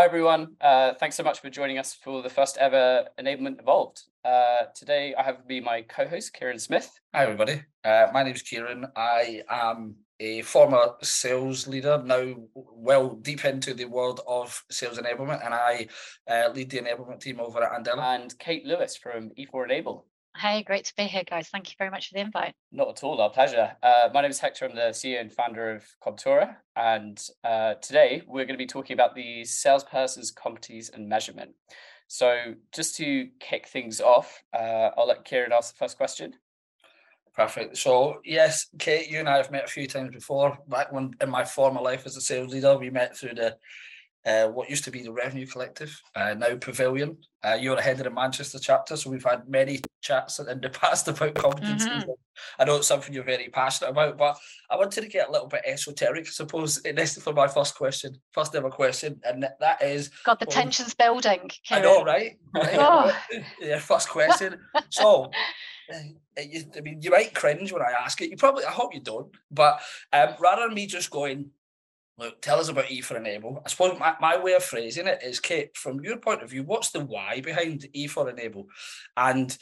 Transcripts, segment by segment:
Hi, everyone. Uh, thanks so much for joining us for the first ever Enablement Evolved. Uh, today, I have with me my co host, Kieran Smith. Hi, everybody. Uh, my name is Kieran. I am a former sales leader, now well deep into the world of sales enablement, and I uh, lead the enablement team over at Andela. And Kate Lewis from E4 Enable. Hey, great to be here, guys. Thank you very much for the invite. Not at all, our pleasure. Uh, my name is Hector. I'm the CEO and founder of Comptura. And uh, today we're going to be talking about the salesperson's competencies and measurement. So, just to kick things off, uh, I'll let Kieran ask the first question. Perfect. So yes, Kate, you and I have met a few times before. Back when in my former life as a sales leader, we met through the uh, what used to be the Revenue Collective, uh, now Pavilion. Uh, you're the head of the Manchester chapter, so we've had many chats in the past about competencies. Mm-hmm. I know it's something you're very passionate about, but I wanted to get a little bit esoteric, I suppose, this for my first question, first ever question, and that is. God, the tension's building. Kieran. I know, right? right? Oh. yeah, first question. so, you, I mean, you might cringe when I ask it. You probably, I hope you don't. But um, rather than me just going, look, tell us about E for Enable. I suppose my, my way of phrasing it is, Kate, from your point of view, what's the why behind E for Enable? And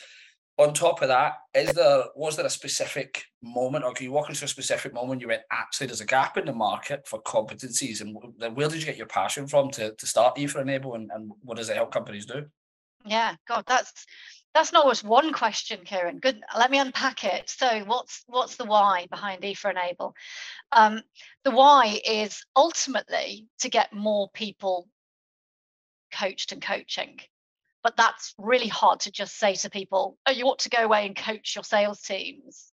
on top of that, is there was there a specific moment, or can you walk into a specific moment you went, actually, there's a gap in the market for competencies, and where did you get your passion from to, to start E for Enable, and, and what does it help companies do? Yeah, God, that's that's not just one question, Kieran. Good. Let me unpack it. So, what's what's the why behind E for Enable? Um, the why is ultimately to get more people coached and coaching. But that's really hard to just say to people, "Oh, you ought to go away and coach your sales teams,"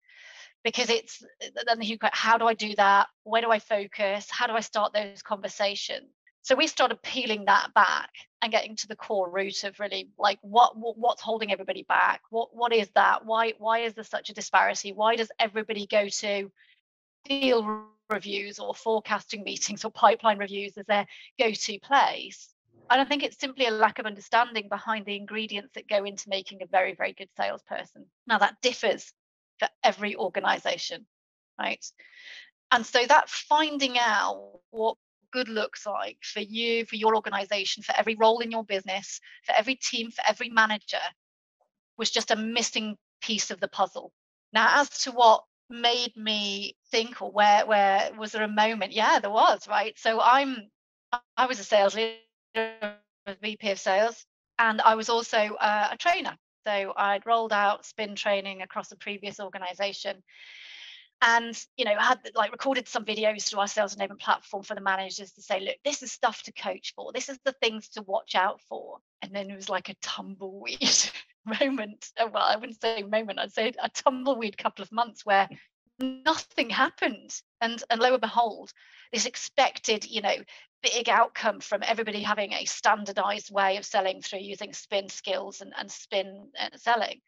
because it's then you "How do I do that? Where do I focus? How do I start those conversations?" So we started peeling that back and getting to the core root of really like what, what, what's holding everybody back? What what is that? Why why is there such a disparity? Why does everybody go to deal reviews or forecasting meetings or pipeline reviews as their go-to place? And i think it's simply a lack of understanding behind the ingredients that go into making a very very good salesperson. Now that differs for every organization right? And so that finding out what good looks like for you, for your organization, for every role in your business, for every team, for every manager was just a missing piece of the puzzle. Now, as to what made me think or where where was there a moment? Yeah there was right? So i'm i was a sales leader vp of sales and i was also uh, a trainer. So i'd rolled out spin training across a previous organization and you know had like recorded some videos through our sales enablement platform for the managers to say look this is stuff to coach for. This is the things to watch out for. And then it was like a tumbleweed moment. Uh, well i wouldn't say moment. I'd say a tumbleweed couple of months where nothing happened. And and lo and behold this expected you know big outcome from everybody having a standardized way of selling through using spin skills and, and spin uh, selling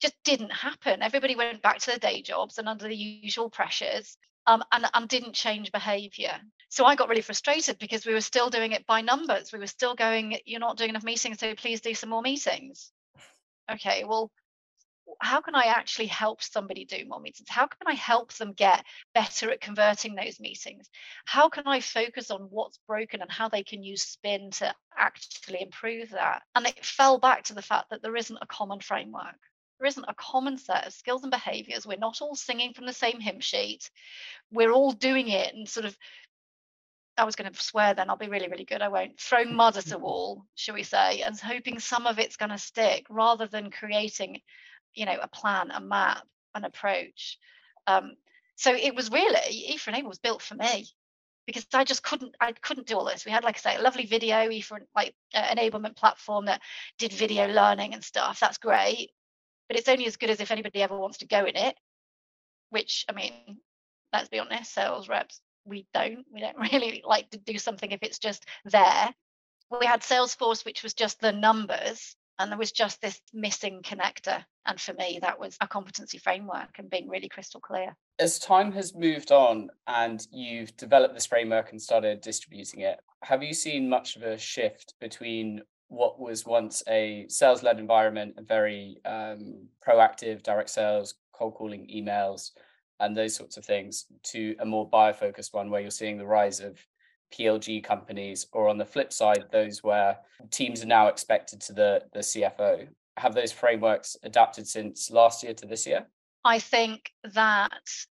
just didn't happen. Everybody went back to their day jobs and under the usual pressures um, and, and didn't change behavior. So I got really frustrated because we were still doing it by numbers. We were still going, you're not doing enough meetings, so please do some more meetings. Okay, well, how can I actually help somebody do more meetings? How can I help them get better at converting those meetings? How can I focus on what's broken and how they can use spin to actually improve that? And it fell back to the fact that there isn't a common framework there isn't a common set of skills and behaviors. We're not all singing from the same hymn sheet. We're all doing it and sort of I was going to swear then, I'll be really, really good. I won't. Throw mud at a wall, shall we say, and hoping some of it's going to stick rather than creating, you know, a plan, a map, an approach. Um, so it was really, E4 Enable was built for me because I just couldn't, I couldn't do all this. We had, like I say, a lovely video E4 like uh, enablement platform that did video learning and stuff. That's great but it's only as good as if anybody ever wants to go in it which i mean let's be honest sales reps we don't. We don't really like to do something if it's just there. We had salesforce which was just the numbers and there was just this missing connector. And for me that was a competency framework and being really crystal clear. As time has moved on and you've developed this framework and started distributing it have you seen much of a shift between what was once a sales led environment, a very um, proactive direct sales, cold calling emails, and those sorts of things, to a more buyer focused one where you're seeing the rise of PLG companies, or on the flip side, those where teams are now expected to the, the CFO? Have those frameworks adapted since last year to this year? I think that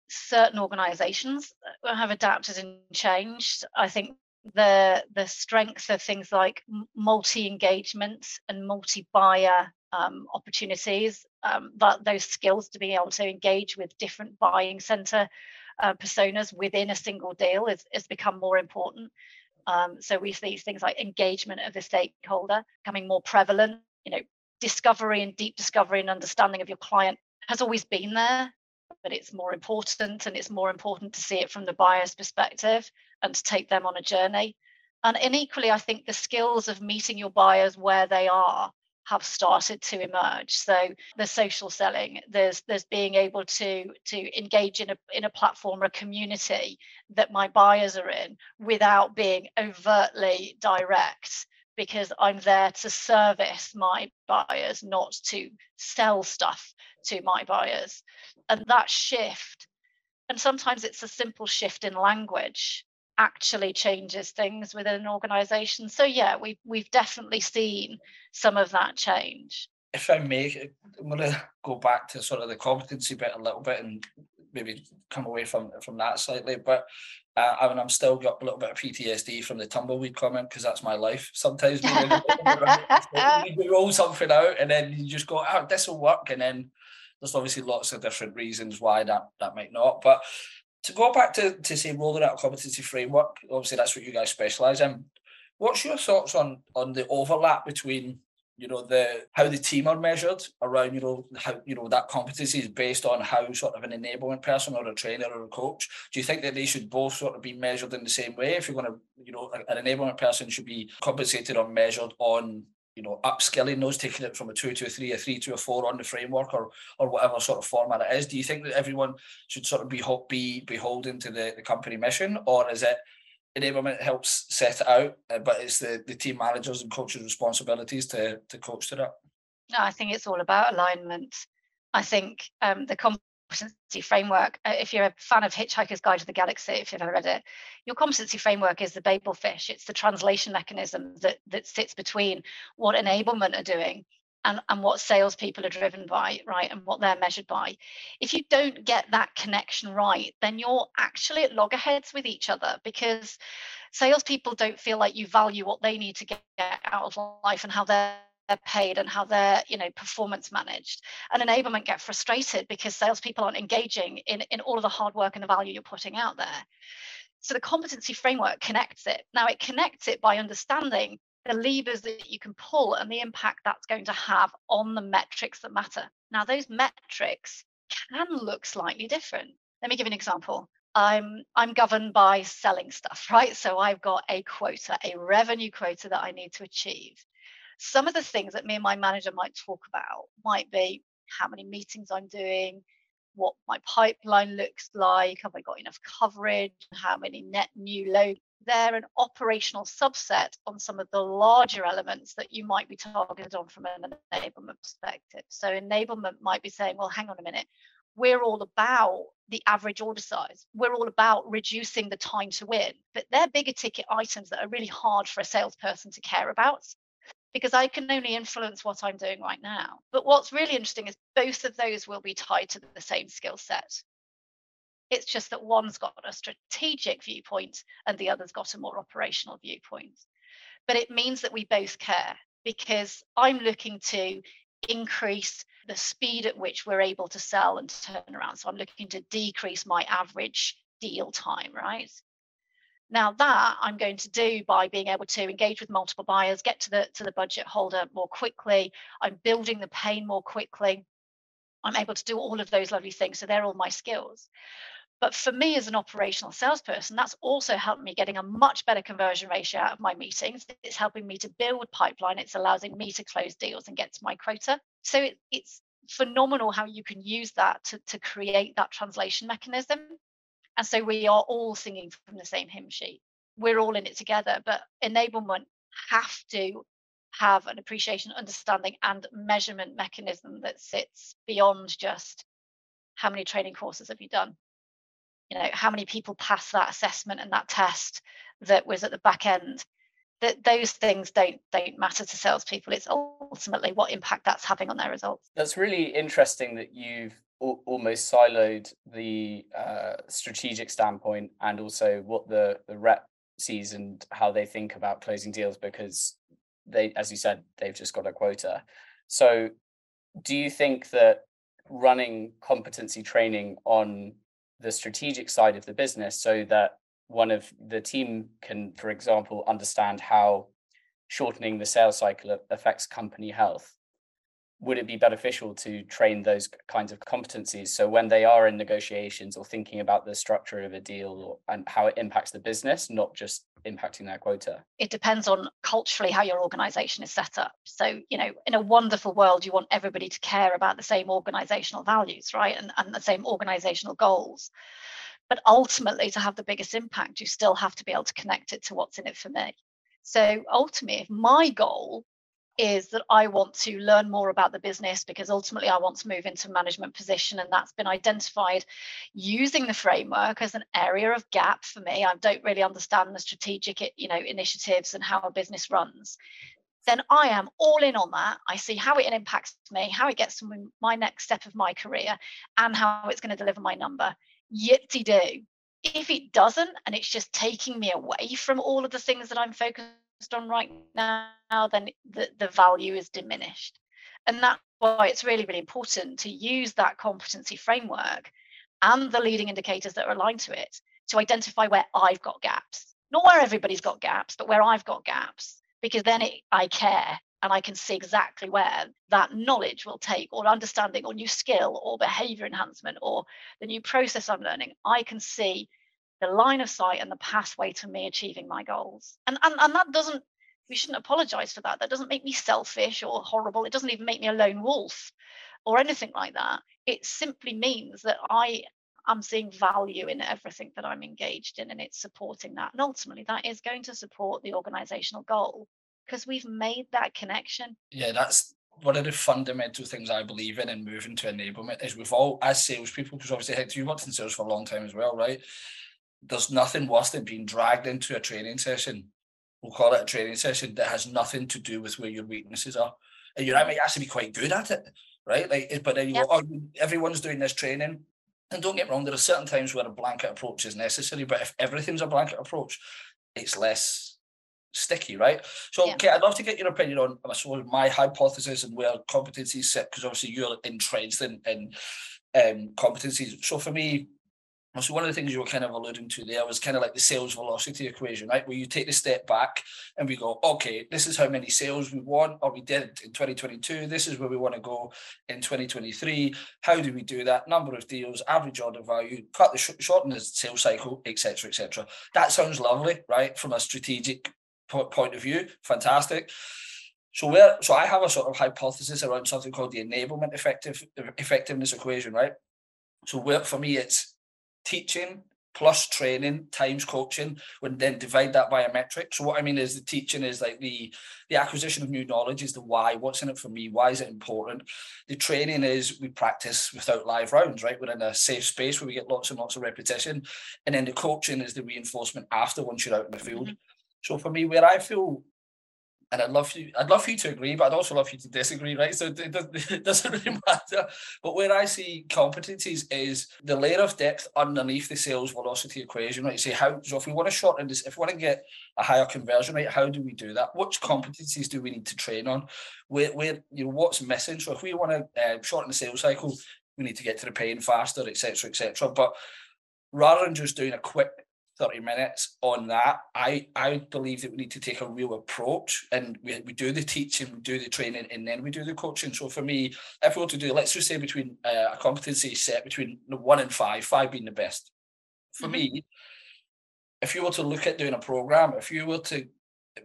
certain organizations have adapted and changed. I think the the strength of things like multi engagement and multi buyer um, opportunities, um, that those skills to be able to engage with different buying center uh, personas within a single deal is, has become more important. Um, so we see things like engagement of the stakeholder becoming more prevalent. You know, discovery and deep discovery and understanding of your client has always been there, but it's more important and it's more important to see it from the buyer's perspective and to take them on a journey. And, and equally, I think the skills of meeting your buyers where they are have started to emerge. So the social selling, there's there's being able to to engage in a in a platform or a community that my buyers are in without being overtly direct because I'm there to service my buyers, not to sell stuff to my buyers. And that shift, and sometimes it's a simple shift in language, actually changes things within an organization. So yeah, we we've definitely seen some of that change. If I may, I'm going to go back to sort of the competency bit a little bit and maybe come away from from that slightly. But uh, I mean, I'm still got a little bit of PTSD from the tumbleweed comment because that's my life. Sometimes you roll something out and then you just go, "Oh, this will work," and then there's obviously lots of different reasons why that that might not. But to go back to, to say rolling out a competency framework, obviously that's what you guys specialize in. What's your thoughts on on the overlap between you know the how the team are measured around you know how you know that competency is based on how sort of an enablement person or a trainer or a coach do you think that they should both sort of be measured in the same way if you're going to you know an enablement person should be compensated or measured on you know, upskilling those, taking it from a two to a three, a three to a four on the framework or or whatever sort of format it is. Do you think that everyone should sort of be be beholden to the, the company mission, or is it enablement helps set it out, uh, but it's the, the team managers and coaches' responsibilities to to coach to that? No, I think it's all about alignment. I think um, the competency framework, uh, if you're a fan of Hitchhiker's Guide to the Galaxy, if you've ever read it, your competency framework is the Babel fish. It's the translation mechanism that, that sits between what enablement are doing and, and what salespeople are driven by, right, and what they're measured by. If you don't get that connection right, then you're actually at loggerheads with each other because salespeople don't feel like you value what they need to get out of life and how they're they're paid and how they're you know performance managed. And enablement get frustrated because salespeople aren't engaging in, in all of the hard work and the value you're putting out there. So the competency framework connects it. Now it connects it by understanding the levers that you can pull and the impact that's going to have on the metrics that matter. Now those metrics can look slightly different. Let me give an example. I'm I'm governed by selling stuff, right? So I've got a quota, a revenue quota that I need to achieve. Some of the things that me and my manager might talk about might be how many meetings I'm doing, what my pipeline looks like, have I got enough coverage, how many net new load. They're an operational subset on some of the larger elements that you might be targeted on from an enablement perspective. So enablement might be saying, well, hang on a minute, we're all about the average order size. We're all about reducing the time to win. But they're bigger ticket items that are really hard for a salesperson to care about because I can only influence what I'm doing right now. But what's really interesting is both of those will be tied to the same skill set. It's just that one's got a strategic viewpoint and the other's got a more operational viewpoint. But it means that we both care because I'm looking to increase the speed at which we're able to sell and turn around. So I'm looking to decrease my average deal time, right? Now that I'm going to do by being able to engage with multiple buyers, get to the to the budget holder more quickly. I'm building the pain more quickly. I'm able to do all of those lovely things. So they're all my skills. But for me as an operational salesperson, that's also helped me getting a much better conversion ratio out of my meetings. It's helping me to build pipeline. It's allowing me to close deals and get to my quota. So it, it's phenomenal how you can use that to, to create that translation mechanism and so we are all singing from the same hymn sheet. We're all in it together, but enablement have to have an appreciation, understanding, and measurement mechanism that sits beyond just how many training courses have you done? You know, how many people pass that assessment and that test that was at the back end that those things don't don't matter to salespeople. It's ultimately what impact that's having on their results. That's really interesting that you've almost siloed the uh, strategic standpoint and also what the the rep sees and how they think about closing deals because they, as you said, they've just got a quota. So, do you think that running competency training on the strategic side of the business so that one of the team can, for example, understand how shortening the sales cycle affects company health would it be beneficial to train those kinds of competencies? So when they are in negotiations or thinking about the structure of a deal and how it impacts the business not just impacting their quota? It depends on culturally how your organization is set up. So you know in a wonderful world you want everybody to care about the same organizational values right and, and the same organizational goals. But ultimately to have the biggest impact you still have to be able to connect it to what's in it for me. So ultimately if my goal is that I want to learn more about the business because ultimately I want to move into management position and that's been identified using the framework as an area of gap for me. I don't really understand the strategic you know initiatives and how a business runs. Then I am all in on that. I see how it impacts me, how it gets to my next step of my career, and how it's going to deliver my number. Yipty do. If it doesn't, and it's just taking me away from all of the things that I'm focused on right now, then the, the value is diminished. And that's why it's really, really important to use that competency framework and the leading indicators that are aligned to it to identify where I've got gaps. Not where everybody's got gaps, but where I've got gaps, because then it, I care and I can see exactly where that knowledge will take, or understanding, or new skill, or behavior enhancement, or the new process I'm learning. I can see the line of sight and the pathway to me achieving my goals. And, and, and that doesn't, we shouldn't apologize for that. That doesn't make me selfish or horrible. It doesn't even make me a lone wolf or anything like that. It simply means that I am seeing value in everything that I'm engaged in and it's supporting that. And ultimately, that is going to support the organizational goal because we've made that connection. Yeah, that's one of the fundamental things I believe in in moving to enablement is we've all, as salespeople, because obviously you worked in sales for a long time as well, right? There's nothing worse than being dragged into a training session. We'll call it a training session that has nothing to do with where your weaknesses are. And you might actually be quite good at it, right? Like, but then you yep. go, oh, everyone's doing this training. And don't get wrong, there are certain times where a blanket approach is necessary, but if everything's a blanket approach, it's less sticky, right? So, yeah. okay, I'd love to get your opinion on, I suppose, my hypothesis and where competencies sit, because obviously you're entrenched in, in um, competencies. So, for me, so one of the things you were kind of alluding to there was kind of like the sales velocity equation, right? Where you take the step back and we go, okay, this is how many sales we want or we did in 2022. This is where we want to go in 2023. How do we do that? Number of deals, average order value, cut the sh- shorten the sales cycle, etc., etc. That sounds lovely, right? From a strategic point of view, fantastic. So where, so I have a sort of hypothesis around something called the enablement effective effectiveness equation, right? So where for me it's teaching plus training times coaching would then divide that by a metric. So what i mean is the teaching is like the the acquisition of new knowledge is the why what's in it for me why is it important? The training is we practice without live rounds right? We're in a safe space where we get lots and lots of repetition. And then the coaching is the reinforcement after once you're out in the field. Mm-hmm. so for me where i feel and I'd love you, I'd love you to agree, but I'd also love you to disagree, right? So it, doesn't really matter. But where I see competencies is the layer of depth underneath the sales velocity equation, right? You say how so if we want to shorten this, if we want to get a higher conversion rate, how do we do that? Which competencies do we need to train on? Where where you know what's missing? So if we want to uh, shorten the sales cycle, we need to get to the pain faster, etc., etc. But rather than just doing a quick 30 minutes on that. I I believe that we need to take a real approach and we, we do the teaching, we do the training, and then we do the coaching. So for me, if we were to do, let's just say between uh, a competency set between one and five, five being the best. For mm-hmm. me, if you were to look at doing a program, if you were to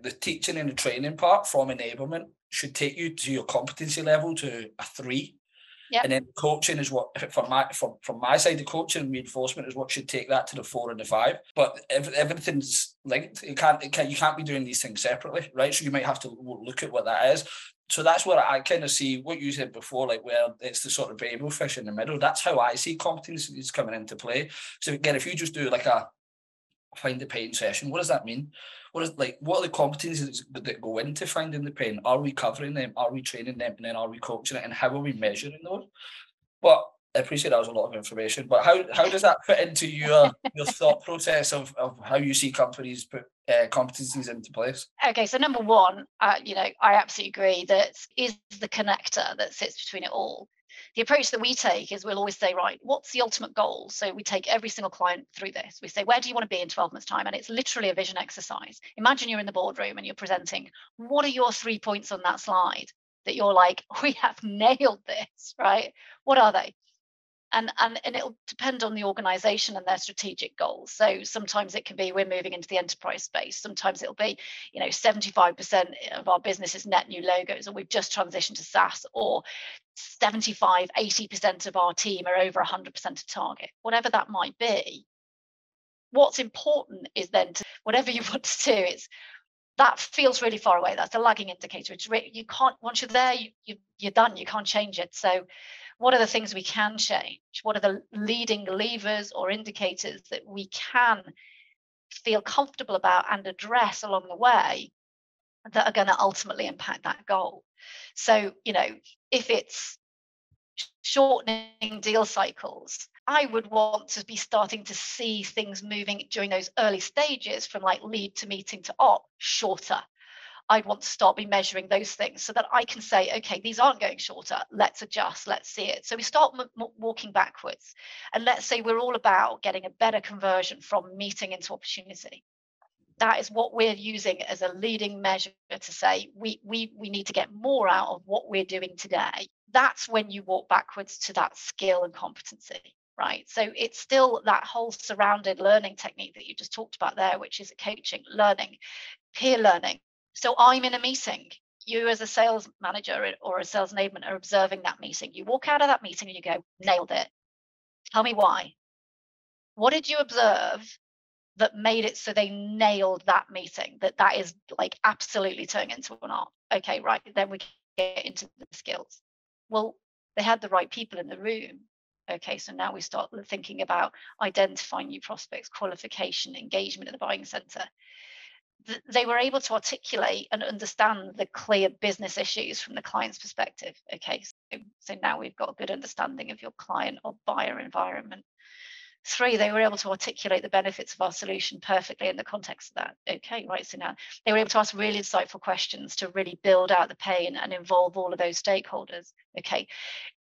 the teaching and the training part from enablement should take you to your competency level to a three Yep. And then coaching is what from my from from my side, the coaching and reinforcement is what should take that to the four and the five. But everything's linked. You can't, it can't you can't be doing these things separately, right? So you might have to look at what that is. So that's where I kind of see what you said before, like where it's the sort of Babel fish in the middle. That's how I see competencies coming into play. So again, if you just do like a find the pain session. What does that mean? What is like what are the competencies that go into finding the pain? Are we covering them? Are we training them? And then are we coaching it? And how are we measuring those? But I appreciate that was a lot of information. But how how does that fit into your your thought process of, of how you see companies put uh, competencies into place? Okay, so number one, uh, you know, I absolutely agree that is the connector that sits between it all the approach that we take is we'll always say, right, what's the ultimate goal? So we take every single client through this. We say, where do you want to be in 12 months' time? And it's literally a vision exercise. Imagine you're in the boardroom and you're presenting. What are your three points on that slide that you're like, we have nailed this, right? What are they? And and and it'll depend on the organization and their strategic goals. So sometimes it can be we're moving into the enterprise space. Sometimes it'll be you know 75% of our business is net new logos or we've just transitioned to SaaS or 75 80% of our team are over 100% of target. Whatever that might be what's important is then to whatever you want to do it's that feels really far away. That's a lagging indicator. It's re- you can't once you're there you, you you're done. You can't change it. So what are the things we can change? What are the leading levers or indicators that we can feel comfortable about and address along the way that are going to ultimately impact that goal? So, you know, if it's shortening deal cycles, I would want to be starting to see things moving during those early stages from like lead to meeting to op shorter I'd want to start be measuring those things so that I can say, okay, these aren't going shorter. Let's adjust. Let's see it. So we start m- walking backwards, and let's say we're all about getting a better conversion from meeting into opportunity. That is what we're using as a leading measure to say we we we need to get more out of what we're doing today. That's when you walk backwards to that skill and competency right? So it's still that whole surrounded learning technique that you just talked about there, which is coaching, learning, peer learning, so I'm in a meeting. You, as a sales manager or a sales enablement, are observing that meeting. You walk out of that meeting and you go, nailed it. Tell me why. What did you observe that made it so they nailed that meeting? That that is like absolutely turning into an art. Okay, right. Then we get into the skills. Well, they had the right people in the room. Okay, so now we start thinking about identifying new prospects, qualification, engagement at the buying center they were able to articulate and understand the clear business issues from the client's perspective. Okay, so, so now we've got a good understanding of your client or buyer environment. Three, they were able to articulate the benefits of our solution perfectly in the context of that. Okay, right. So now they were able to ask really insightful questions to really build out the pain and involve all of those stakeholders. Okay,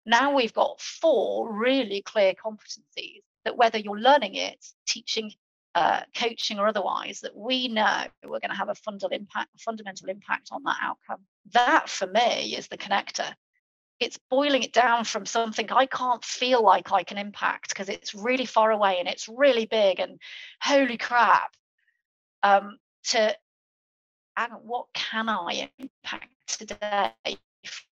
now we've got four really clear competencies that whether you're learning it, teaching uh, coaching or otherwise, that we know we're going to have a fundamental impact, fundamental impact on that outcome. That for me is the connector. It's boiling it down from something I can't feel like I can impact because it's really far away and it's really big and holy crap. Um, to and what can I impact today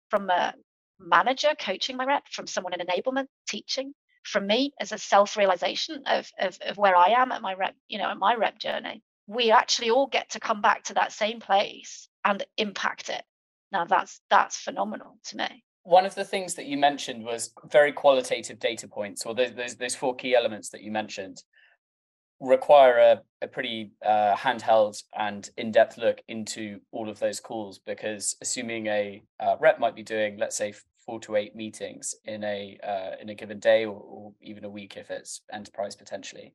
from a manager coaching my rep, from someone in enablement teaching, from me as a self-realization of, of, of where I am at my rep, you know, at my rep journey. We actually all get to come back to that same place and impact it. Now that's that's phenomenal to me. One of the things that you mentioned was very qualitative data points, or those those, those four key elements that you mentioned require a, a pretty uh, handheld and in-depth look into all of those calls because assuming a uh, rep might be doing let's say four to eight meetings in a uh, in a given day or, or even a week if it's enterprise potentially.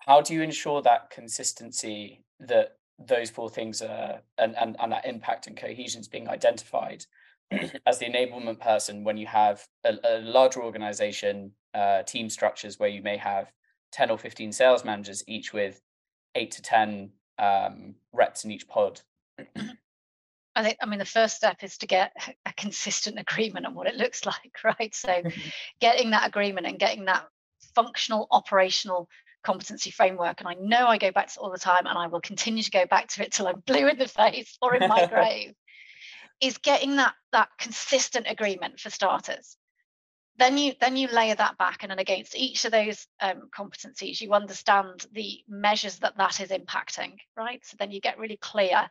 How do you ensure that consistency that those four things are and, and, and that impact and cohesion is being identified as the enablement person when you have a, a larger organization uh, team structures where you may have 10 or 15 sales managers each with eight to 10 um, reps in each pod I think, I mean, the first step is to get a consistent agreement on what it looks like, right? So, mm-hmm. getting that agreement and getting that functional, operational competency framework. And I know I go back to it all the time, and I will continue to go back to it till I'm blue in the face or in my grave. Is getting that that consistent agreement for starters. Then you then you layer that back, and then against each of those um, competencies, you understand the measures that that is impacting, right? So then you get really clear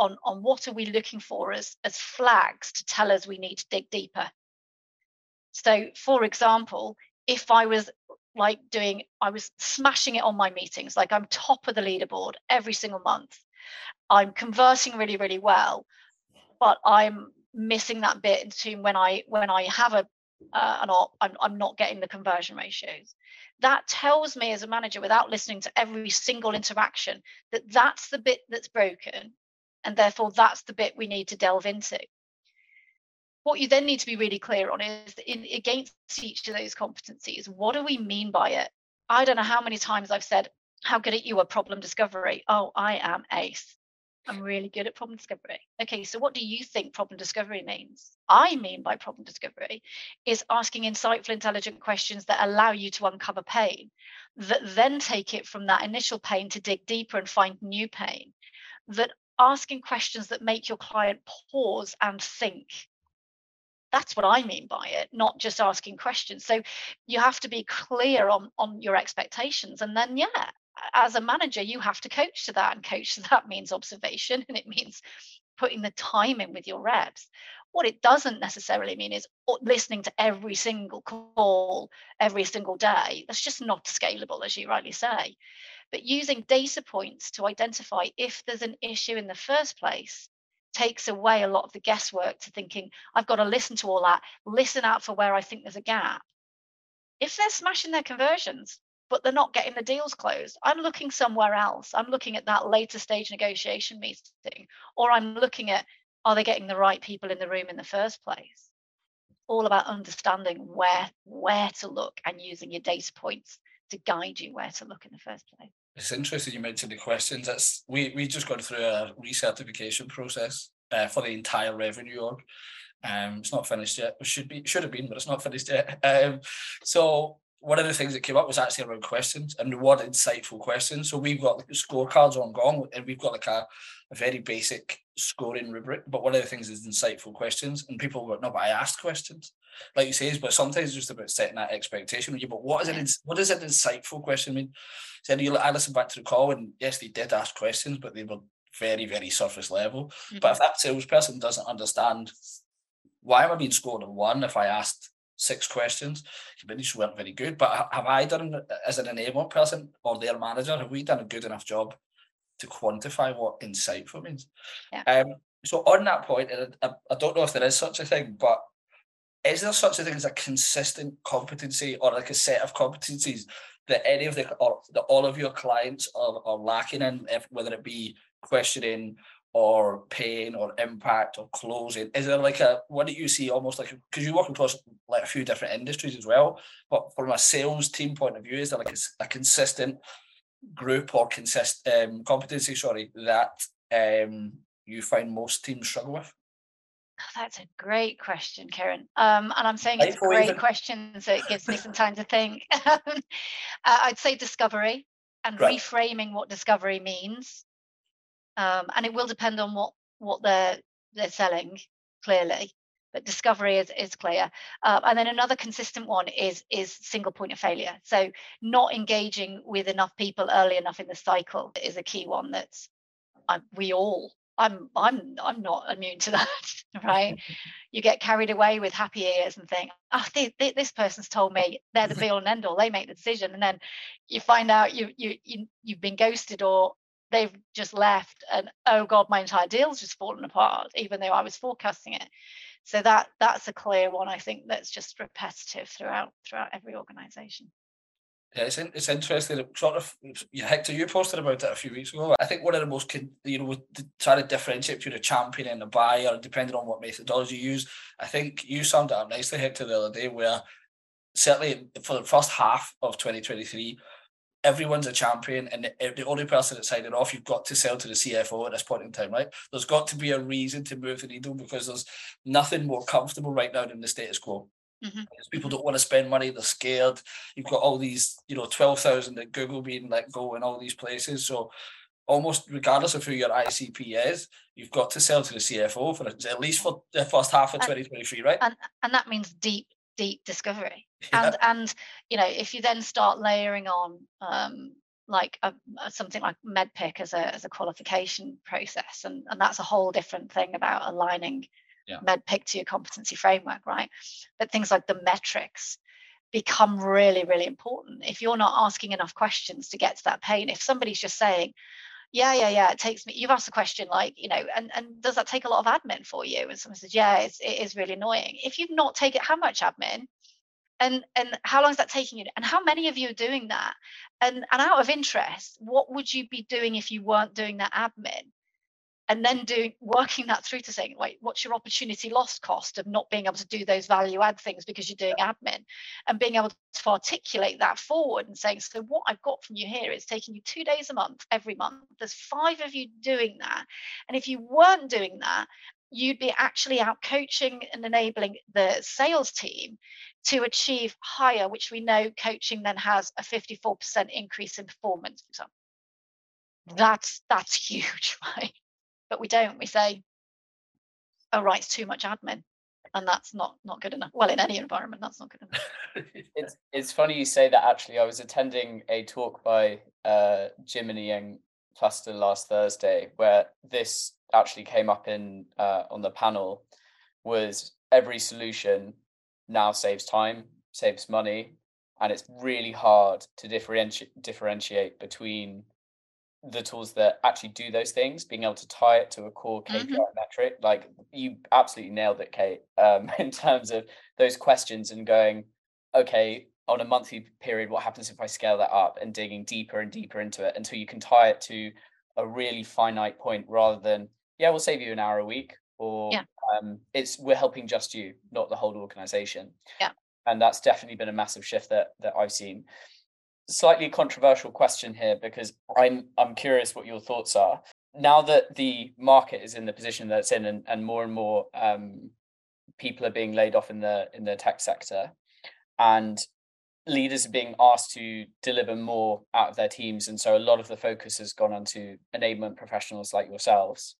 on, on what are we looking for as, as flags to tell us we need to dig deeper. So, for example, if I was like doing i was smashing it on my meetings like i'm top of the leaderboard every single month. I'm conversing really really well but i'm missing that bit between when i when i have a uh, an op I'm, I'm not getting the conversion ratios. That tells me as a manager without listening to every single interaction that that's the bit that's broken and therefore that's the bit we need to delve into what you then need to be really clear on is in, against each of those competencies, what do we mean by it? I don't know how many times I've said, How good at you at problem discovery? Oh, I am ace. I'm really good at problem discovery. Okay, so what do you think problem discovery means? I mean by problem discovery is asking insightful, intelligent questions that allow you to uncover pain, that then take it from that initial pain to dig deeper and find new pain, that asking questions that make your client pause and think that's what I mean by it, not just asking questions. So you have to be clear on on your expectations, and then yeah, as a manager, you have to coach to that, and coach to that means observation, and it means putting the time in with your reps. What it doesn't necessarily mean is oh, listening to every single call every single day. That's just not scalable, as you rightly say. But using data points to identify if there's an issue in the first place takes away a lot of the guesswork to thinking I've got to listen to all that, listen out for where I think there's a gap. If they're smashing their conversions, but they're not getting the deals closed, I'm looking somewhere else. I'm looking at that later stage negotiation meeting, or I'm looking at are they getting the right people in the room in the first place? All about understanding where where to look and using your data points to guide you where to look in the first place. It's interesting you mentioned the questions. That's we we just gone through a recertification process uh, for the entire revenue org. Um, it's not finished yet. It should be should have been, but it's not finished yet. Um, so one of the things that came up was actually around questions and what insightful questions. So we've got scorecards on Gong, and we've got like a, a very basic scoring rubric. But one of the things is insightful questions, and people go, "No, but I asked questions." Like you say, but sometimes it's just about setting that expectation you. But what is it? What does an insightful question mean? So you, I listened back to the call, and yes, they did ask questions, but they were very, very surface level. Mm-hmm. But if that salesperson doesn't understand why am I being scored a one if I asked six questions. Just weren't very good. But have I done as an enablement person or their manager? Have we done a good enough job to quantify what insightful means? Yeah. Um, so on that point, I, I don't know if there is such a thing, but is there such a thing as a consistent competency or like a set of competencies that any of the or that all of your clients are, are lacking in, if, whether it be questioning or pain or impact or closing? Is there like a what do you see almost like because you work across like a few different industries as well, but from a sales team point of view, is there like a, a consistent group or consist um, competency, sorry, that um, you find most teams struggle with? Oh, that's a great question, Karen. Um, and I'm saying it's a great even... question, so it gives me some time to think. uh, I'd say discovery and right. reframing what discovery means um, and it will depend on what what they're they're selling clearly but discovery is, is clear. Uh, and then another consistent one is is single point of failure. So not engaging with enough people early enough in the cycle is a key one that's I, we all i'm i'm i'm not immune to that right? You get carried away with happy ears and think oh they, they, this person's told me they're the be all and end all. They make the decision. And then you find out you you, you you've been ghosted or they've just left and oh god my entire deal's just fallen apart even though i was forecasting it so that that's a clear one i think that's just repetitive throughout throughout every organization yeah, it's, in, it's interesting. Sort of, Hector, you posted about it a few weeks ago. I think one of the most, you know, trying to differentiate between a champion and a buyer, depending on what methodology you use. I think you summed it up nicely, Hector, the other day, where certainly for the first half of 2023, everyone's a champion, and the only person that's signed it off, you've got to sell to the CFO at this point in time, right? There's got to be a reason to move the needle because there's nothing more comfortable right now than the status quo. Mm-hmm. People don't want to spend money; they're scared. You've got all these, you know, twelve thousand at Google being let go in all these places. So, almost regardless of who your ICP is, you've got to sell to the CFO for at least for the first half of twenty twenty three, right? And and that means deep deep discovery yeah. and and you know if you then start layering on um like a, something like MEDDPICC as a as a qualification process and and that's a whole different thing about aligning yeah. MEDDPICC to your competency framework right but things like the metrics become really, really important. If you're not asking enough questions to get to that pain, if somebody's just saying, yeah, yeah, yeah, it takes me, you've asked a question like, you know, and, and does that take a lot of admin for you? And someone says, yeah, it's, it is really annoying. If you've not taken, how much admin? And, and how long is that taking you? And how many of you are doing that? And, and out of interest, what would you be doing if you weren't doing that admin? And then doing working that through to saying wait what's your opportunity lost cost of not being able to do those value add things because you're doing admin? And being able to articulate that forward and saying so what i've got from you here is taking you two days a month every month. There's five of you doing that. And if you weren't doing that you'd be actually out coaching and enabling the sales team to achieve higher which we know coaching then has a 54% increase in performance for example. That's that's huge right but we don't. We say, "Oh, right, it's too much admin," and that's not not good enough. Well, in any environment, that's not good enough. it's it's funny you say that. Actually, I was attending a talk by uh, Jiminny and Cluster last Thursday, where this actually came up in uh, on the panel. Was every solution now saves time, saves money, and it's really hard to differentiate differentiate between the tools that actually do those things, being able to tie it to a core KPI mm-hmm. metric. Like you absolutely nailed it, Kate, um, in terms of those questions and going, okay, on a monthly period, what happens if I scale that up and digging deeper and deeper into it until you can tie it to a really finite point rather than, yeah, we'll save you an hour a week or yeah. um, it's we're helping just you, not the whole organization. Yeah. And that's definitely been a massive shift that that I've seen slightly controversial question here because I'm I'm curious what your thoughts are. Now that the market is in the position that it's in, and, and more and more um, people are being laid off in the in the tech sector, and leaders are being asked to deliver more out of their teams, and so a lot of the focus has gone onto enablement professionals like yourselves.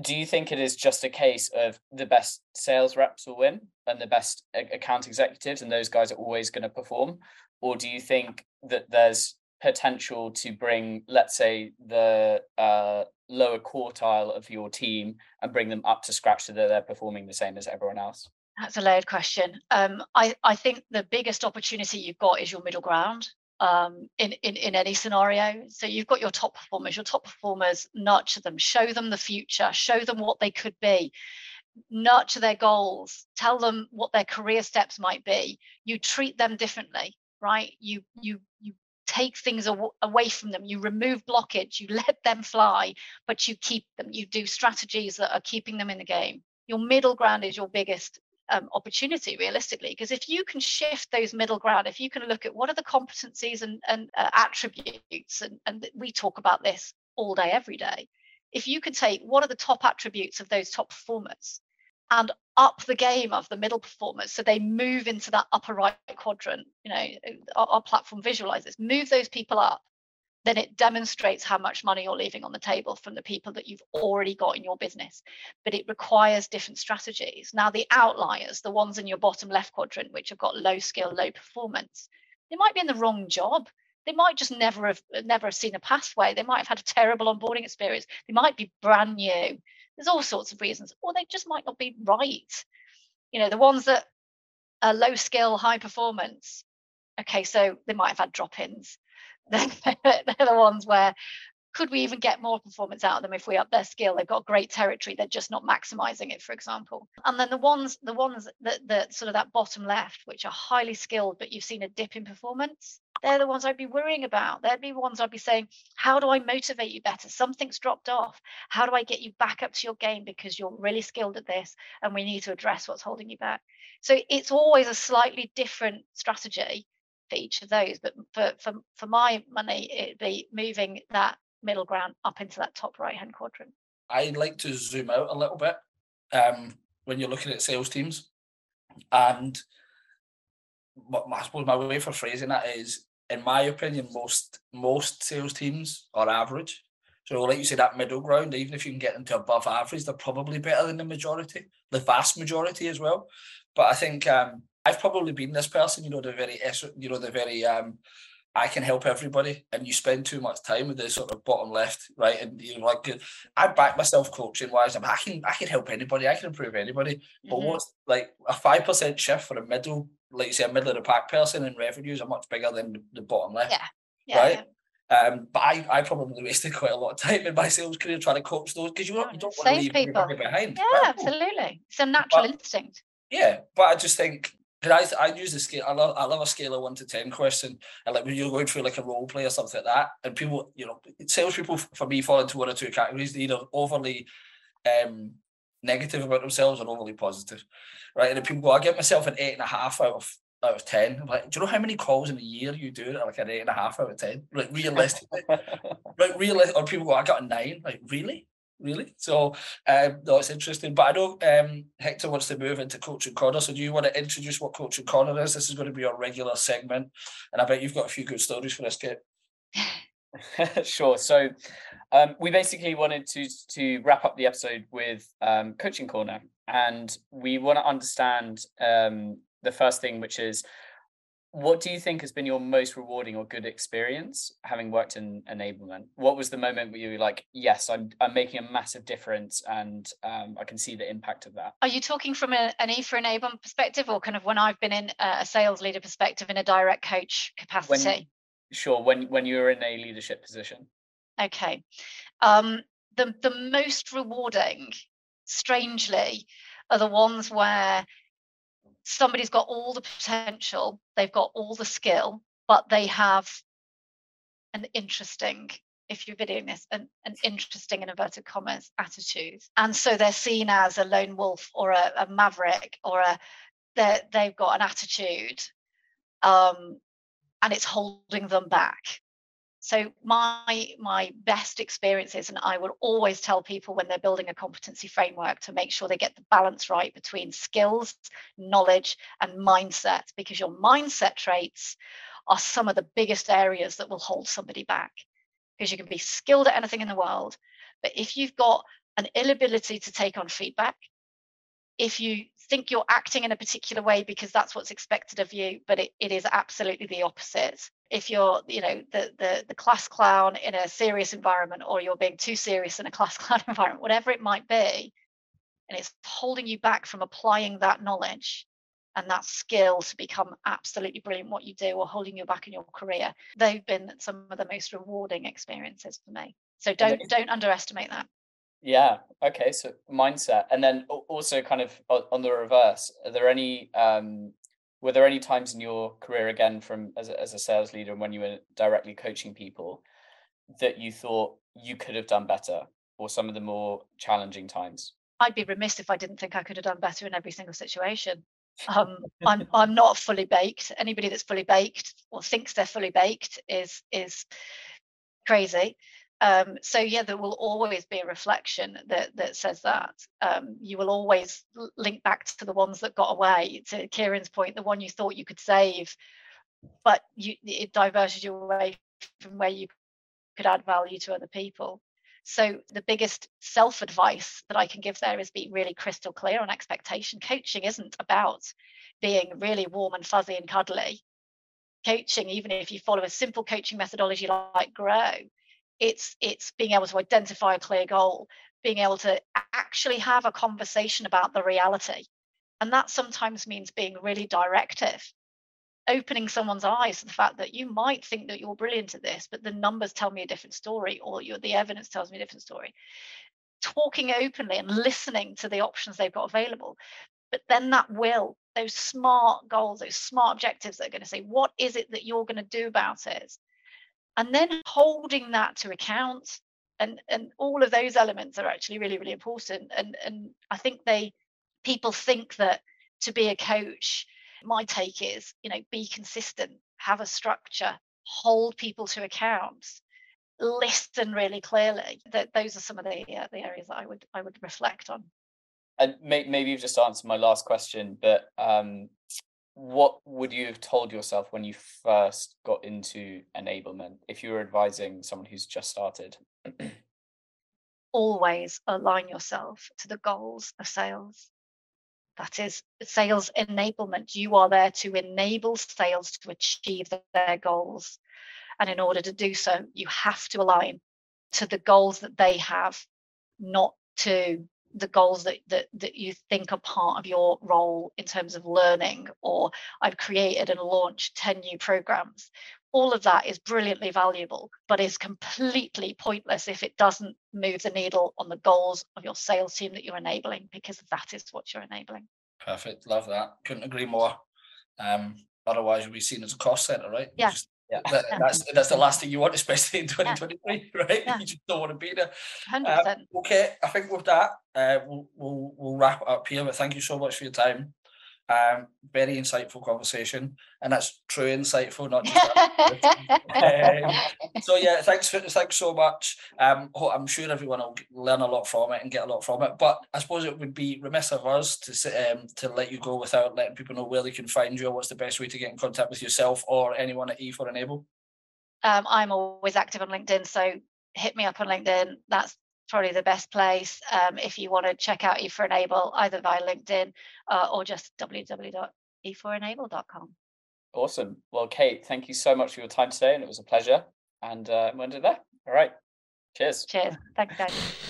Do you think it is just a case of the best sales reps will win and the best account executives, and those guys are always going to perform, or do you think that there's potential to bring, let's say, the uh, lower quartile of your team and bring them up to scratch so that they're performing the same as everyone else? That's a layered question. Um, I, I think the biggest opportunity you've got is your middle ground um, in, in, in any scenario. So you've got your top performers, your top performers, nurture them, show them the future, show them what they could be, nurture their goals, tell them what their career steps might be. You treat them differently right? You you you take things aw- away from them. You remove blockage. You let them fly but you keep them. You do strategies that are keeping them in the game. Your middle ground is your biggest um, opportunity realistically because if you can shift those middle ground if you can look at what are the competencies and, and uh, attributes and, and we talk about this all day every day. If you can take what are the top attributes of those top performers and up the game of the middle performers. So they move into that upper right quadrant you know our, our, platform visualizes move those people up then it demonstrates how much money you're leaving on the table from the people that you've already got in your business. But it requires different strategies. Now the outliers the ones in your bottom left quadrant which have got low skill low performance they might be in the wrong job. They might just never have never have seen a pathway. They might have had a terrible onboarding experience. They might be brand new there's all sorts of reasons, or they just might not be right. You know, the ones that are low skill, high performance. Okay, so they might have had drop ins. They're, they're the ones where could we even get more performance out of them if we up their skill they've got great territory they're just not maximizing it for example and then the ones the ones that, that sort of that bottom left which are highly skilled but you've seen a dip in performance they're the ones I'd be worrying about. They'd be ones I'd be saying, How do I motivate you better? Something's dropped off. How do I get you back up to your game because you're really skilled at this and we need to address what's holding you back? So it's always a slightly different strategy for each of those. But for, for, for my money, it'd be moving that middle ground up into that top right hand quadrant. I'd like to zoom out a little bit um, when you're looking at sales teams. And I suppose my way for phrasing that is in my opinion, most most sales teams are average. So, like you say, that middle ground, even if you can get into above average, they're probably better than the majority, the vast majority as well. But I think um, I've probably been this person, you know, the very, you know, the very, um, I can help everybody, and you spend too much time with the sort of bottom left, right? And you know, like I back myself coaching wise. I'm, I can, I can help anybody, I can improve anybody. But mm-hmm. what's like a five percent shift for a middle like you say, a middle of the pack person, and revenues are much bigger than the bottom left. Yeah. yeah right. Um, but I, I probably wasted quite a lot of time in my sales career trying to coach those because you, don't, you don't want to leave people behind. Yeah, right? absolutely. It's a natural but, instinct. Yeah, but I just think because I, I use the scale. I love I love a scale of one to ten question, and like when you're going through like a role play or something like that, and people, you know, salespeople for me fall into one or two categories. They're either overly um, negative about themselves or overly positive, right? And people go, I give myself an eight and a half out of out of ten. I'm like, do you know how many calls in a year you do that like an eight and a half out of ten? Like realistically, like realistic, or people go, I got a nine. Like really, really. So um, no, it's interesting. But I know um, Hector wants to move into coaching corner. So do you want to introduce what coaching corner is? This is going to be our regular segment, and I bet you've got a few good stories for this, Kate. sure. So um, we basically wanted to to wrap up the episode with um, coaching corner, and we want to understand um, the first thing, which is what do you think has been your most rewarding or good experience having worked in enablement? What was the moment where you were like yes i'm, I'm making a massive difference and um, i can see the impact of that? Are you talking from a, an e for enablement perspective or kind of when i've been in a sales leader perspective in a direct coach capacity? when, sure when when you're in a leadership position okay um, the the most rewarding strangely are the ones where somebody's got all the potential, they've got all the skill, but they have an interesting, if you're videoing this, an, an interesting in inverted commas attitude. And so they're seen as a lone wolf or a, a maverick or a they've got an attitude um, and it's holding them back. So my my best experiences, and I will always tell people when they're building a competency framework to make sure they get the balance right between skills, knowledge, and mindset, because your mindset traits are some of the biggest areas that will hold somebody back. Because you can be skilled at anything in the world, but if you've got an inability to take on feedback, if you think you're acting in a particular way because that's what's expected of you, but it, it is absolutely the opposite. If you're you know the, the the class clown in a serious environment or you're being too serious in a class clown environment whatever it might be and it's holding you back from applying that knowledge and that skill to become absolutely brilliant what you do or holding you back in your career they've been some of the most rewarding experiences for me. So don't don't underestimate that yeah okay so mindset and then also kind of on the reverse are there any um were there any times in your career again from as a, as a sales leader and when you were directly coaching people that you thought you could have done better or some of the more challenging times? I'd be remiss if i didn't think i could have done better in every single situation. Um, i'm i'm not fully baked. Anybody that's fully baked or thinks they're fully baked is is crazy um, so yeah, there will always be a reflection that that says that. Um, you will always link back to the ones that got away. To Kieran's point, the one you thought you could save, but you it diverted you away from where you could add value to other people. So the biggest self advice that I can give there is be really crystal clear on expectation. Coaching isn't about being really warm and fuzzy and cuddly. Coaching, even if you follow a simple coaching methodology like Grow, it's it's being able to identify a clear goal being able to actually have a conversation about the reality. And that sometimes means being really directive. Opening someone's eyes to the fact that you might think that you're brilliant at this but the numbers tell me a different story or the evidence tells me a different story. Talking openly and listening to the options they've got available. But then that will those smart goals those smart objectives that are going to say what is it that you're going to do about it and then holding that to account and and all of those elements are actually really really important and and i think they people think that to be a coach my take is you know be consistent have a structure hold people to account listen really clearly. That those are some of the uh, the areas that i would i would reflect on. And may, maybe you've just answered my last question but um what would you have told yourself when you first got into enablement if you were advising someone who's just started? Always align yourself to the goals of sales. That is sales enablement. You are there to enable sales to achieve their goals. And in order to do so, you have to align to the goals that they have, not to the goals that, that that you think are part of your role in terms of learning or i've created and launched 10 new programs. All of that is brilliantly valuable but is completely pointless if it doesn't move the needle on the goals of your sales team that you're enabling because that is what you're enabling. Perfect. Love that. Couldn't agree more. Um otherwise you'll be seen as a cost center right? Yeah. Just yeah. That, that's that's the last thing you want, especially in 2023, yeah. right? Yeah. You just don't want to be there. 100%. Uh, okay, I think with that, uh, we'll, we'll we'll wrap up here. But thank you so much for your time. Um, very insightful conversation, and that's true insightful, not just. um, so yeah, thanks for thanks so much. Um, I'm sure everyone will learn a lot from it and get a lot from it. But I suppose it would be remiss of us to um to let you go without letting people know where they can find you. Or what's the best way to get in contact with yourself or anyone at E4 Enable? Um, I'm always active on LinkedIn, so hit me up on LinkedIn. That's probably the best place um, if you want to check out E4Enable either via LinkedIn uh, or just www.e4enable.com. Awesome. Well, Kate, thank you so much for your time today, and it was a pleasure. And uh, we'll end it there. All right. Cheers. Cheers. Thanks, guys.